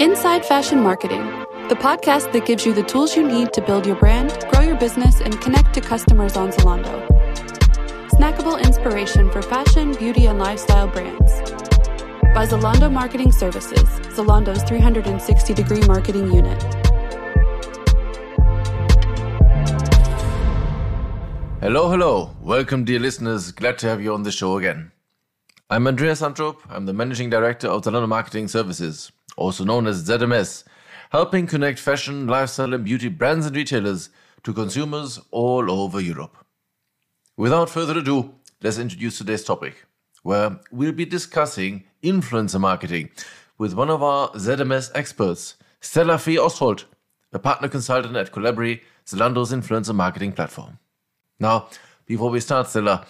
Inside Fashion Marketing, the podcast that gives you the tools you need to build your brand, grow your business, and connect to customers on Zalando. Snackable inspiration for fashion, beauty, and lifestyle brands. By Zalando Marketing Services, Zalando's 360 degree marketing unit. Hello, hello. Welcome, dear listeners. Glad to have you on the show again. I'm Andreas Antrup. I'm the Managing Director of Zalando Marketing Services, also known as ZMS, helping connect fashion, lifestyle, and beauty brands and retailers to consumers all over Europe. Without further ado, let's introduce today's topic, where we'll be discussing influencer marketing with one of our ZMS experts, Stella Fee Ostholt, a partner consultant at Collabary, Zalando's influencer marketing platform. Now, before we start, Stella,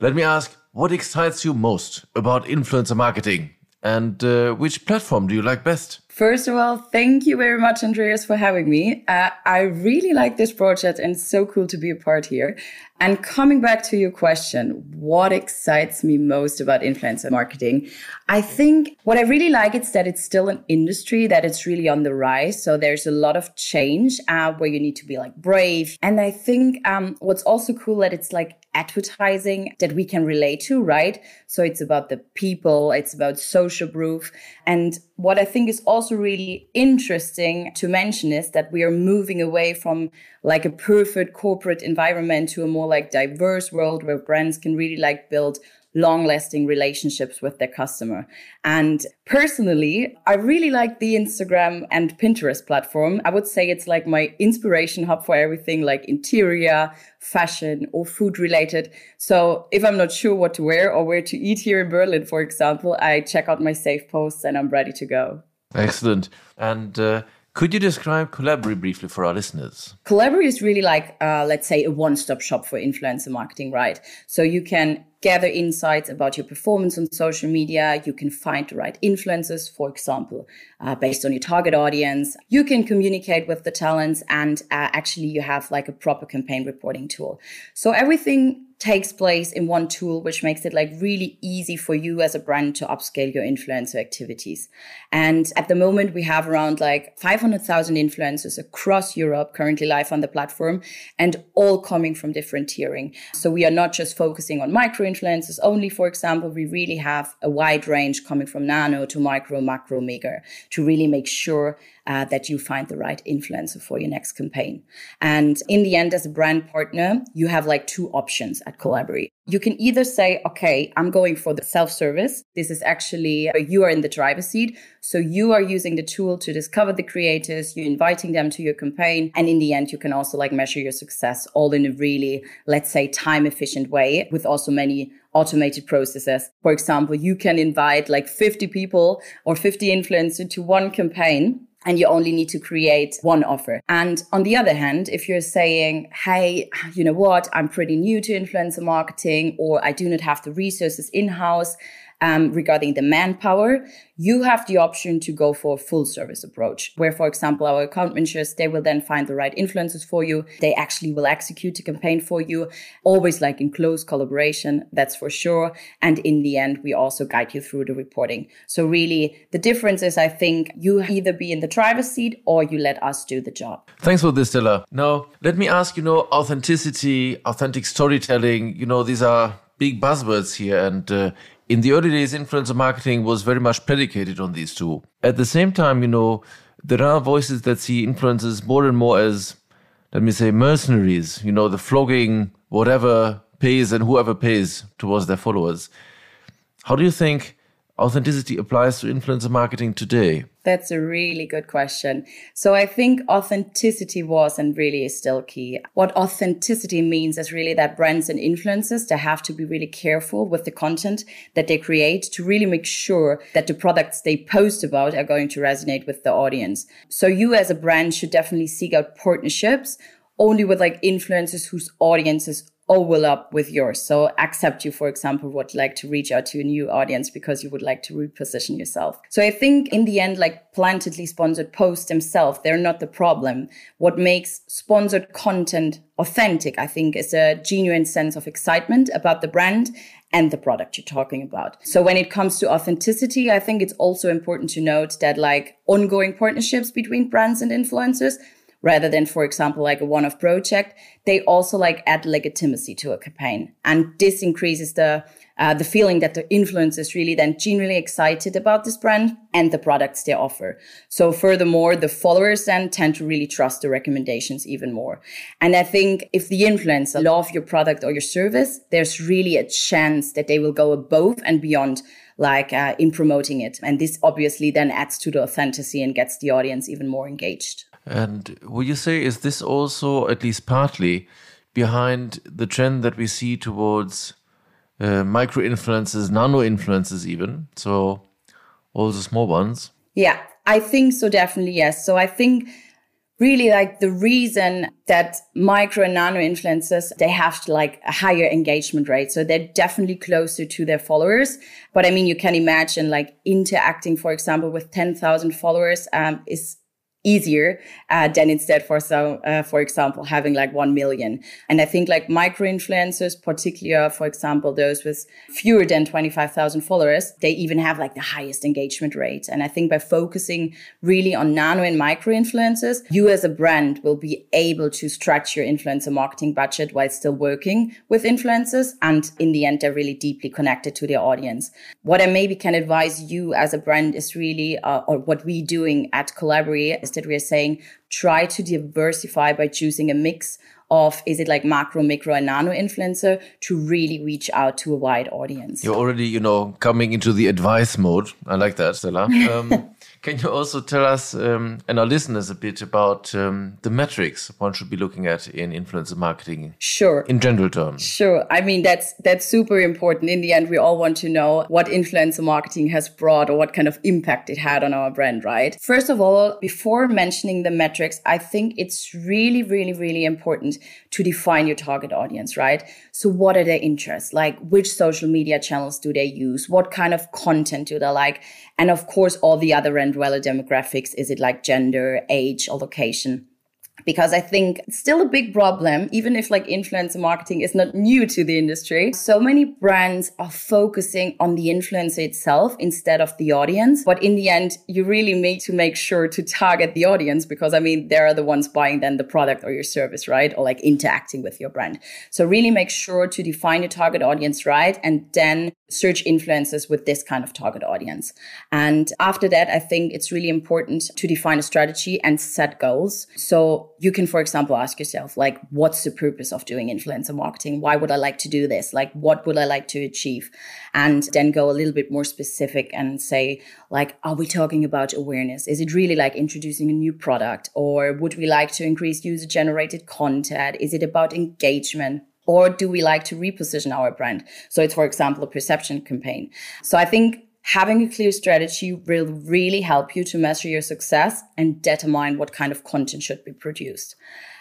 let me ask what excites you most about influencer marketing and uh, which platform do you like best? First of all, thank you very much, Andreas, for having me. Uh, I really like this project and it's so cool to be a part here. And coming back to your question, what excites me most about influencer marketing? I think what I really like is that it's still an industry that it's really on the rise. So there's a lot of change uh, where you need to be like brave. And I think um, what's also cool that it's like advertising that we can relate to, right? So it's about the people, it's about social proof. And what I think is also really interesting to mention is that we are moving away from like a perfect corporate environment to a more like diverse world where brands can really like build long lasting relationships with their customer. And personally, I really like the Instagram and Pinterest platform. I would say it's like my inspiration hub for everything like interior, fashion, or food related. So if I'm not sure what to wear or where to eat here in Berlin, for example, I check out my safe posts and I'm ready to go. Excellent. And uh, could you describe Collabary briefly for our listeners? Collabary is really like, uh, let's say, a one stop shop for influencer marketing, right? So you can gather insights about your performance on social media. You can find the right influencers, for example, uh, based on your target audience. You can communicate with the talents and uh, actually you have like a proper campaign reporting tool. So everything takes place in one tool, which makes it like really easy for you as a brand to upscale your influencer activities. And at the moment, we have around like 500,000 influencers across Europe currently live on the platform and all coming from different tiering. So we are not just focusing on micro influencers only, for example, we really have a wide range coming from nano to micro, macro, mega to really make sure uh, that you find the right influencer for your next campaign. And in the end, as a brand partner, you have like two options at Collabary. You can either say, okay, I'm going for the self service. This is actually, uh, you are in the driver's seat. So you are using the tool to discover the creators, you're inviting them to your campaign. And in the end, you can also like measure your success all in a really, let's say, time efficient way with also many automated processes. For example, you can invite like 50 people or 50 influencers to one campaign and you only need to create one offer. And on the other hand, if you're saying, Hey, you know what? I'm pretty new to influencer marketing or I do not have the resources in house um, regarding the manpower, you have the option to go for a full service approach, where, for example, our account managers, they will then find the right influencers for you. They actually will execute the campaign for you, always like in close collaboration, that's for sure. And in the end, we also guide you through the reporting. So really the difference is, I think you either be in the driver's seat or you let us do the job. Thanks for this, Stella. Now, let me ask, you know, authenticity, authentic storytelling, you know, these are big buzzwords here. And uh, in the early days, influencer marketing was very much predicated on these two. At the same time, you know, there are voices that see influencers more and more as, let me say, mercenaries, you know, the flogging whatever pays and whoever pays towards their followers. How do you think authenticity applies to influencer marketing today? That's a really good question. So I think authenticity was and really is still key. What authenticity means is really that brands and influencers, they have to be really careful with the content that they create to really make sure that the products they post about are going to resonate with the audience. So you as a brand should definitely seek out partnerships only with like influencers whose audiences overlap with yours. So accept you, for example, would like to reach out to a new audience because you would like to reposition yourself. So I think in the end, like plantedly sponsored posts themselves, they're not the problem. What makes sponsored content authentic, I think, is a genuine sense of excitement about the brand and the product you're talking about. So when it comes to authenticity, I think it's also important to note that like ongoing partnerships between brands and influencers rather than, for example, like a one-off project, they also like add legitimacy to a campaign. And this increases the, uh, the feeling that the influencer is really then genuinely excited about this brand and the products they offer. So furthermore, the followers then tend to really trust the recommendations even more. And I think if the influencer love your product or your service, there's really a chance that they will go above and beyond like uh, in promoting it. And this obviously then adds to the authenticity and gets the audience even more engaged. And would you say is this also at least partly behind the trend that we see towards uh, micro influences, nano influences, even so all the small ones? Yeah, I think so. Definitely yes. So I think really like the reason that micro and nano influencers they have like a higher engagement rate so they're definitely closer to their followers but i mean you can imagine like interacting for example with 10,000 followers um, is easier uh, than instead for so uh, for example having like 1 million. And i think like micro influencers particularly for example those with fewer than 25000 followers they even have like the highest engagement rate. And i think by focusing really on nano and micro influencers you as a brand will be able to stretch your influencer marketing budget while still working with influencers. And in the end they're really deeply connected to their audience. What i maybe can advise you as a brand is really uh, or what we doing at Collabary is that we are saying try to diversify by choosing a mix of is it like macro, micro, and nano influencer to really reach out to a wide audience. You're already, you know, coming into the advice mode. I like that, Stella. Um, can you also tell us um, and our listeners a bit about um, the metrics one should be looking at in influencer marketing? Sure. In general terms. Sure. I mean that's that's super important. In the end, we all want to know what influencer marketing has brought or what kind of impact it had on our brand, right? First of all, before mentioning the metrics, I think it's really, really, really important to define your target audience, right? So what are their interests? Like which social media channels do they use? What kind of content do they like? And of course, all the other Randwella demographics. Is it like gender, age, or location? Because I think it's still a big problem, even if like influencer marketing is not new to the industry. So many brands are focusing on the influencer itself instead of the audience. But in the end, you really need to make sure to target the audience because I mean, they're the ones buying then the product or your service, right? Or like interacting with your brand. So really make sure to define your target audience right and then search influencers with this kind of target audience. And after that, I think it's really important to define a strategy and set goals. So you can, for example, ask yourself, like, what's the purpose of doing influencer marketing? Why would I like to do this? Like, what would I like to achieve? And then go a little bit more specific and say, like, are we talking about awareness? Is it really like introducing a new product? Or would we like to increase user generated content? Is it about engagement? Or do we like to reposition our brand? So it's, for example, a perception campaign. So I think having a clear strategy will really help you to measure your success and determine what kind of content should be produced.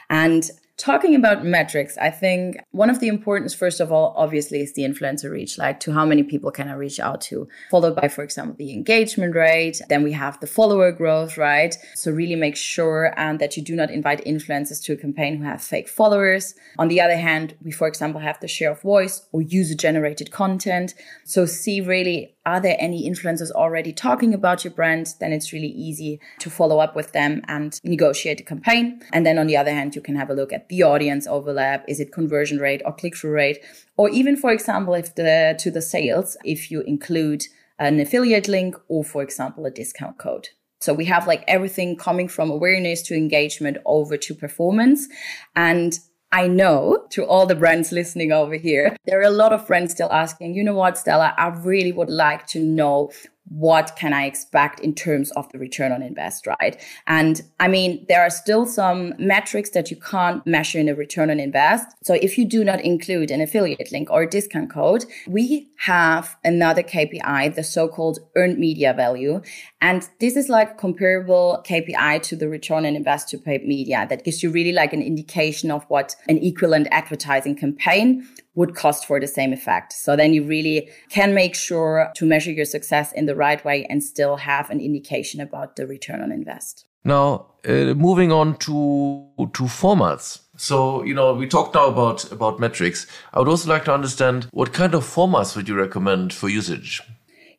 And Talking about metrics, I think one of the importance, first of all, obviously is the influencer reach, like to how many people can I reach out to, followed by, for example, the engagement rate. Then we have the follower growth, right? So really make sure um, that you do not invite influencers to a campaign who have fake followers. On the other hand, we, for example, have the share of voice or user generated content. So see really are there any influencers already talking about your brand? Then it's really easy to follow up with them and negotiate a campaign. And then on the other hand, you can have a look at the audience overlap. Is it conversion rate or click through rate? Or even, for example, if the, to the sales, if you include an affiliate link or, for example, a discount code. So we have like everything coming from awareness to engagement over to performance. And I know to all the brands listening over here, there are a lot of brands still asking, you know what, Stella, I really would like to know what can I expect in terms of the return on invest, right? And I mean, there are still some metrics that you can't measure in a return on invest. So if you do not include an affiliate link or a discount code, we have another KPI, the so-called earned media value. And this is like comparable KPI to the return on invest to paid media that gives you really like an indication of what an equivalent advertising campaign would cost for the same effect. So then you really can make sure to measure your success in the right way and still have an indication about the return on invest. Now, uh, moving on to to formats. So, you know, we talked now about about metrics. I would also like to understand what kind of formats would you recommend for usage?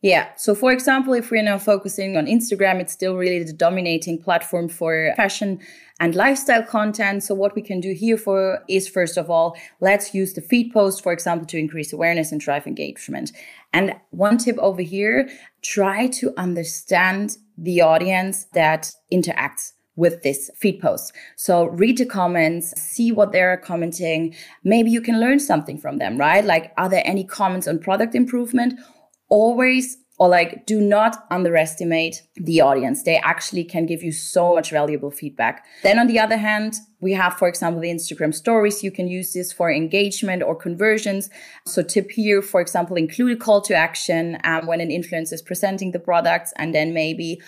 Yeah. So, for example, if we're now focusing on Instagram, it's still really the dominating platform for fashion and lifestyle content. So, what we can do here for is first of all, let's use the feed post, for example, to increase awareness and drive engagement. And one tip over here try to understand the audience that interacts with this feed post. So read the comments, see what they're commenting. Maybe you can learn something from them, right? Like, are there any comments on product improvement? Always or like do not underestimate the audience. They actually can give you so much valuable feedback. Then on the other hand, we have, for example, the Instagram stories. You can use this for engagement or conversions. So tip here, for example, include a call to action um, when an influencer is presenting the products and then maybe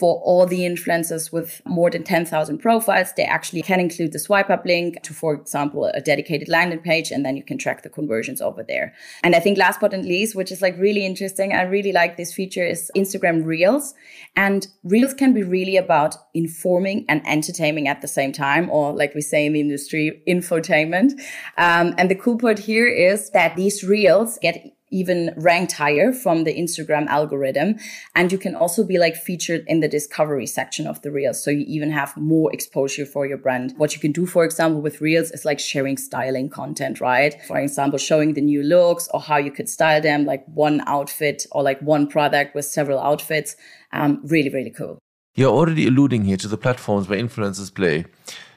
for all the influencers with more than 10,000 profiles, they actually can include the swipe up link to, for example, a dedicated landing page, and then you can track the conversions over there. And I think last but not least, which is like really interesting, I really like this feature is Instagram Reels. And Reels can be really about informing and entertaining at the same time, or like we say in the industry, infotainment. Um, and the cool part here is that these Reels get even ranked higher from the Instagram algorithm. And you can also be like featured in the discovery section of the Reels. So you even have more exposure for your brand. What you can do, for example, with Reels is like sharing styling content, right? For example, showing the new looks or how you could style them, like one outfit or like one product with several outfits. Um, really, really cool. You're already alluding here to the platforms where influencers play.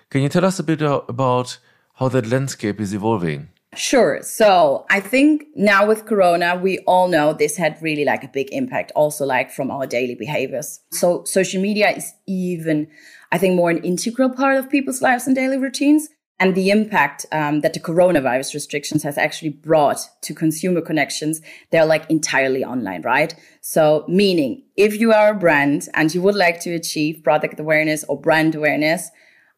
Can you tell us a bit about how that landscape is evolving? Sure. So I think now with Corona, we all know this had really like a big impact also like from our daily behaviors. So social media is even, I think, more an integral part of people's lives and daily routines. And the impact um, that the coronavirus restrictions has actually brought to consumer connections, they're like entirely online, right? So meaning if you are a brand and you would like to achieve product awareness or brand awareness,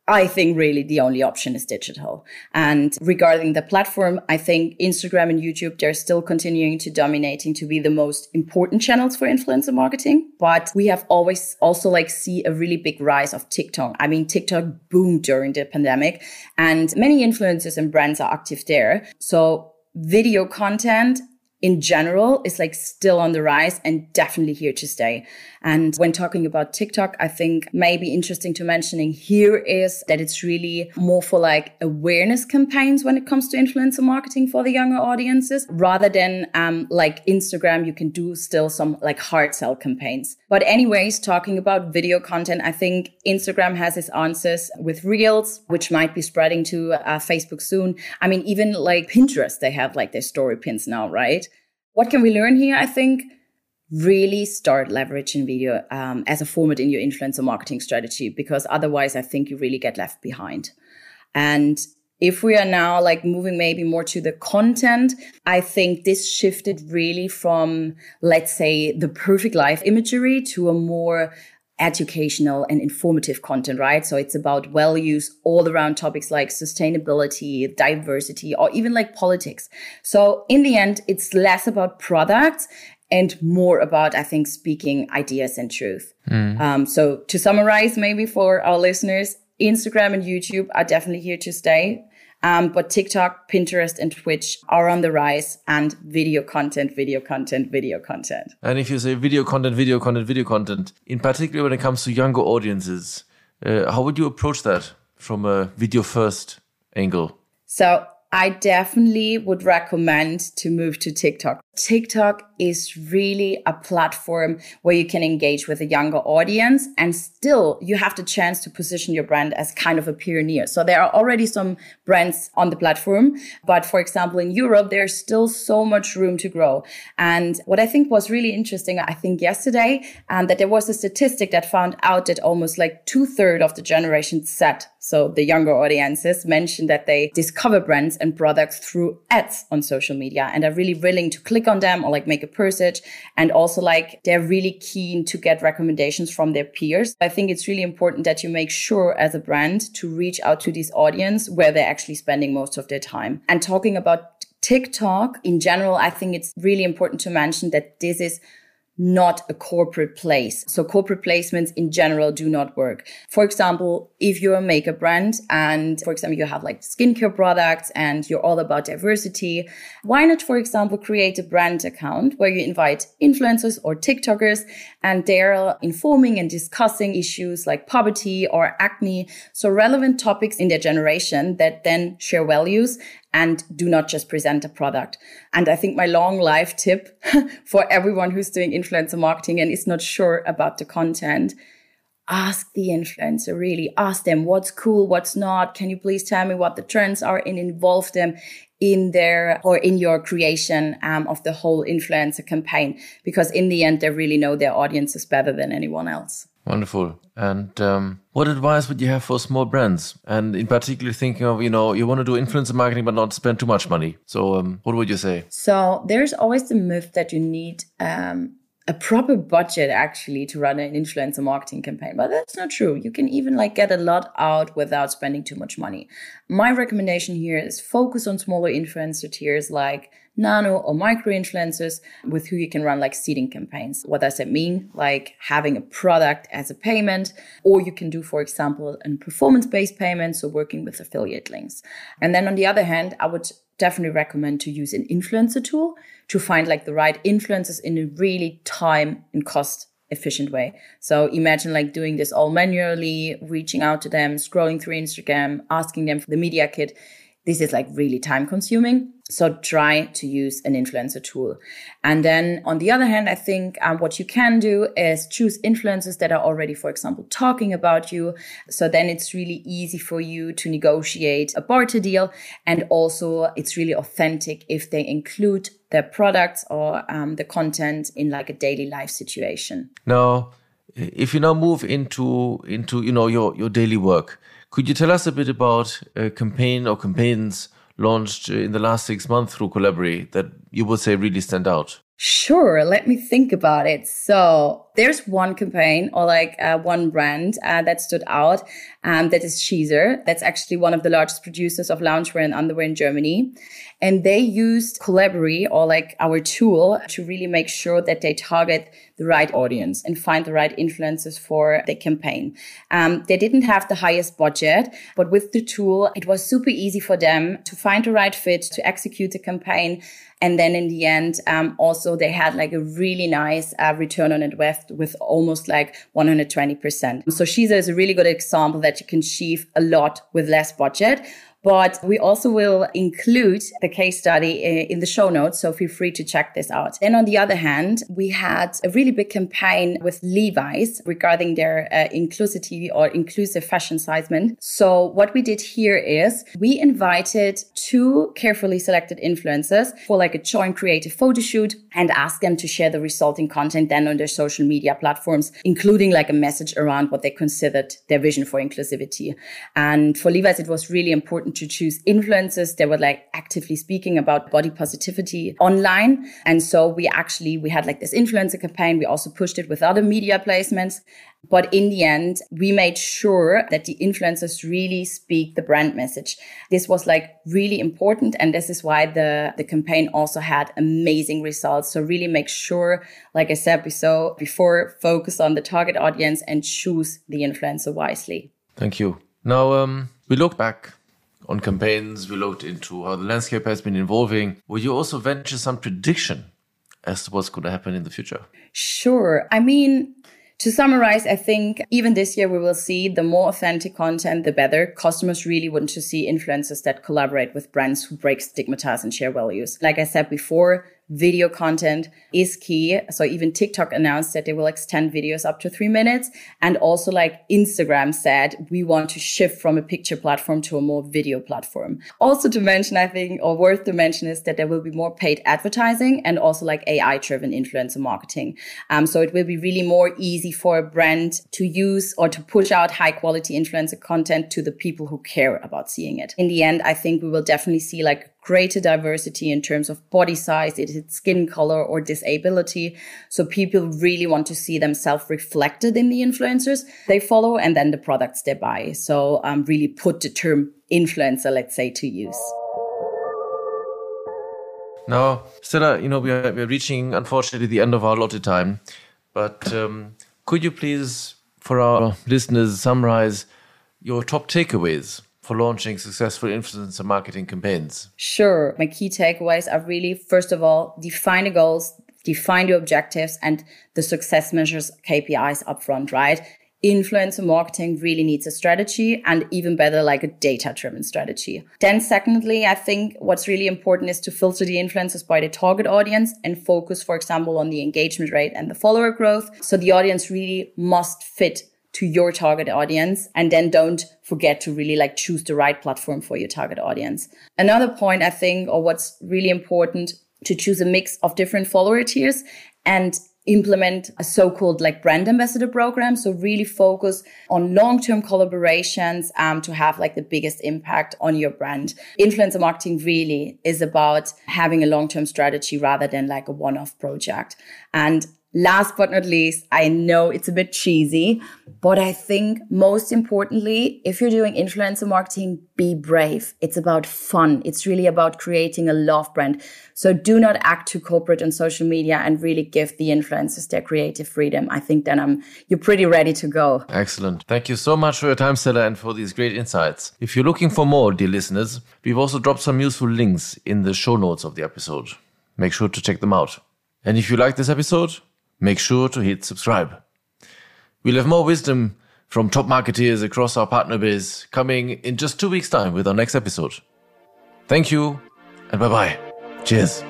I think really the only option is digital. And regarding the platform, I think Instagram and YouTube, they're still continuing to dominating to be the most important channels for influencer marketing. But we have always also like see a really big rise of TikTok. I mean, TikTok boomed during the pandemic and many influencers and brands are active there. So video content in general is like still on the rise and definitely here to stay. And when talking about TikTok, I think maybe interesting to mentioning here is that it's really more for like awareness campaigns when it comes to influencer marketing for the younger audiences rather than um, like Instagram, you can do still some like hard sell campaigns. But anyways, talking about video content, I think Instagram has its answers with Reels, which might be spreading to uh, Facebook soon. I mean, even like Pinterest, they have like their story pins now, right? What can we learn here? I think really start leveraging video um, as a format in your influencer marketing strategy because otherwise I think you really get left behind. And if we are now like moving maybe more to the content, I think this shifted really from, let's say, the perfect life imagery to a more educational and informative content, right? So it's about values all around topics like sustainability, diversity, or even like politics. So in the end, it's less about products and more about, I think, speaking ideas and truth. Mm. Um, so to summarize, maybe for our listeners, Instagram and YouTube are definitely here to stay. Um, but TikTok, Pinterest, and Twitch are on the rise, and video content, video content, video content. And if you say video content, video content, video content, in particular when it comes to younger audiences, uh, how would you approach that from a video first angle? So I definitely would recommend to move to TikTok. TikTok is really a platform where you can engage with a younger audience and still you have the chance to position your brand as kind of a pioneer. So there are already some brands on the platform, but for example, in Europe, there's still so much room to grow. And what I think was really interesting, I think yesterday, um, that there was a statistic that found out that almost like two thirds of the generation Z, so the younger audiences mentioned that they discover brands and products through ads on social media and are really willing to click on them or like make a purchase. And also like they're really keen to get recommendations from their peers. I think it's really important that you make sure as a brand to reach out to this audience where they're actually spending most of their time. And talking about TikTok in general, I think it's really important to mention that this is not a corporate place. So corporate placements in general do not work. For example, if you're a makeup brand and for example, you have like skincare products and you're all about diversity, why not, for example, create a brand account where you invite influencers or TikTokers and they're informing and discussing issues like poverty or acne. So relevant topics in their generation that then share values and do not just present a product. And I think my long life tip for everyone who's doing influencer marketing and is not sure about the content, ask the influencer really ask them what's cool, what's not. Can you please tell me what the trends are and involve them in their or in your creation um, of the whole influencer campaign? Because in the end, they really know their audiences better than anyone else. Wonderful. And um, what advice would you have for small brands? And in particular, thinking of, you know, you want to do influencer marketing, but not spend too much money. So, um, what would you say? So, there's always the myth that you need um, a proper budget actually to run an influencer marketing campaign but that's not true. You can even like get a lot out without spending too much money. My recommendation here is focus on smaller influencer tiers like nano or micro influencers with who you can run like seeding campaigns. What does it mean? Like having a product as a payment or you can do for example a performance based payment so working with affiliate links. And then on the other hand i would definitely recommend to use an influencer tool to find like the right influencers in a really time and cost efficient way. So imagine like doing this all manually, reaching out to them, scrolling through Instagram, asking them for the media kit. This is like really time consuming. So try to use an influencer tool. And then on the other hand, I think um, what you can do is choose influencers that are already, for example, talking about you. So then it's really easy for you to negotiate a barter deal. And also it's really authentic if they include their products or um, the content in like a daily life situation. Now, if you now move into, into, you know, your, your daily work, could you tell us a bit about a campaign or campaigns launched uh, in the last six months through Collabary that you would say really stand out? Sure, let me think about it. So there's one campaign or like uh, one brand uh, that stood out. Um, that is Schiesser. That's actually one of the largest producers of loungewear and underwear in Germany. And they used Collabary or like our tool to really make sure that they target the right audience and find the right influencers for the campaign. Um, they didn't have the highest budget, but with the tool, it was super easy for them to find the right fit, to execute the campaign. And then in the end, um, also they had like a really nice uh, return on invest with almost like 120%. So is a really good example that you can achieve a lot with less budget. But we also will include the case study uh, in the show notes, so feel free to check this out. And on the other hand, we had a really big campaign with Levi's regarding their uh, inclusivity or inclusive fashion sizement. So what we did here is we invited two carefully selected influencers for like a joint creative photo shoot and asked them to share the resulting content then on their social media platforms, including like a message around what they considered their vision for inclusivity. And for Levi's, it was really important to choose influencers that were like actively speaking about body positivity online. And so we actually, we had like this influencer campaign. We also pushed it with other media placements. But in the end, we made sure that the influencers really speak the brand message. This was like really important. And this is why the, the campaign also had amazing results. So really make sure, like I said before, before focus on the target audience and choose the influencer wisely. Thank you. Now, um, we look back on campaigns. We looked into how the landscape has been evolving. Will you also venture some prediction as to what's going to happen in the future? Sure. I mean, to summarize, I think even this year we will see the more authentic content, the better. Customers really want to see influencers that collaborate with brands who break stigmatize and share values. Like I said before, video content is key. So even TikTok announced that they will extend videos up to three minutes. And also like Instagram said, we want to shift from a picture platform to a more video platform. Also to mention, I think, or worth to mention is that there will be more paid advertising and also like AI driven influencer marketing. Um, so it will be really more easy for a brand to use or to push out high quality influencer content to the people who care about seeing it. In the end, I think we will definitely see like greater diversity in terms of body size, is it skin color or disability. So people really want to see themselves reflected in the influencers they follow and then the products they buy. So um, really put the term influencer, let's say, to use. Now, Stella, you know, we are, we are reaching, unfortunately, the end of our allotted time. But um, could you please, for our listeners, summarize your top takeaways for launching successful influencer marketing campaigns? Sure. My key takeaways are really, first of all, define the goals, define your objectives and the success measures KPIs upfront, right? influencer marketing really needs a strategy and even better, like a data driven strategy. Then secondly, I think what's really important is to filter the influencers by the target audience and focus, for example, on the engagement rate and the follower growth. So the audience really must fit to your target audience and then don't forget to really like choose the right platform for your target audience. Another point I think, or what's really important to choose a mix of different follower tiers and implement a so-called like brand ambassador program. So really focus on long-term collaborations um, to have like the biggest impact on your brand. Influencer marketing really is about having a long-term strategy rather than like a one-off project. And Last but not least, I know it's a bit cheesy, but I think most importantly, if you're doing influencer marketing, be brave. It's about fun. It's really about creating a love brand. So do not act too corporate on social media and really give the influencers their creative freedom. I think then I'm, you're pretty ready to go. Excellent. Thank you so much for your time, Stella, and for these great insights. If you're looking for more, dear listeners, we've also dropped some useful links in the show notes of the episode. Make sure to check them out. And if you like this episode, make sure to hit subscribe. We'll have more wisdom from top marketeers across our partner base coming in just two weeks' time with our next episode. Thank you and bye bye. Cheers.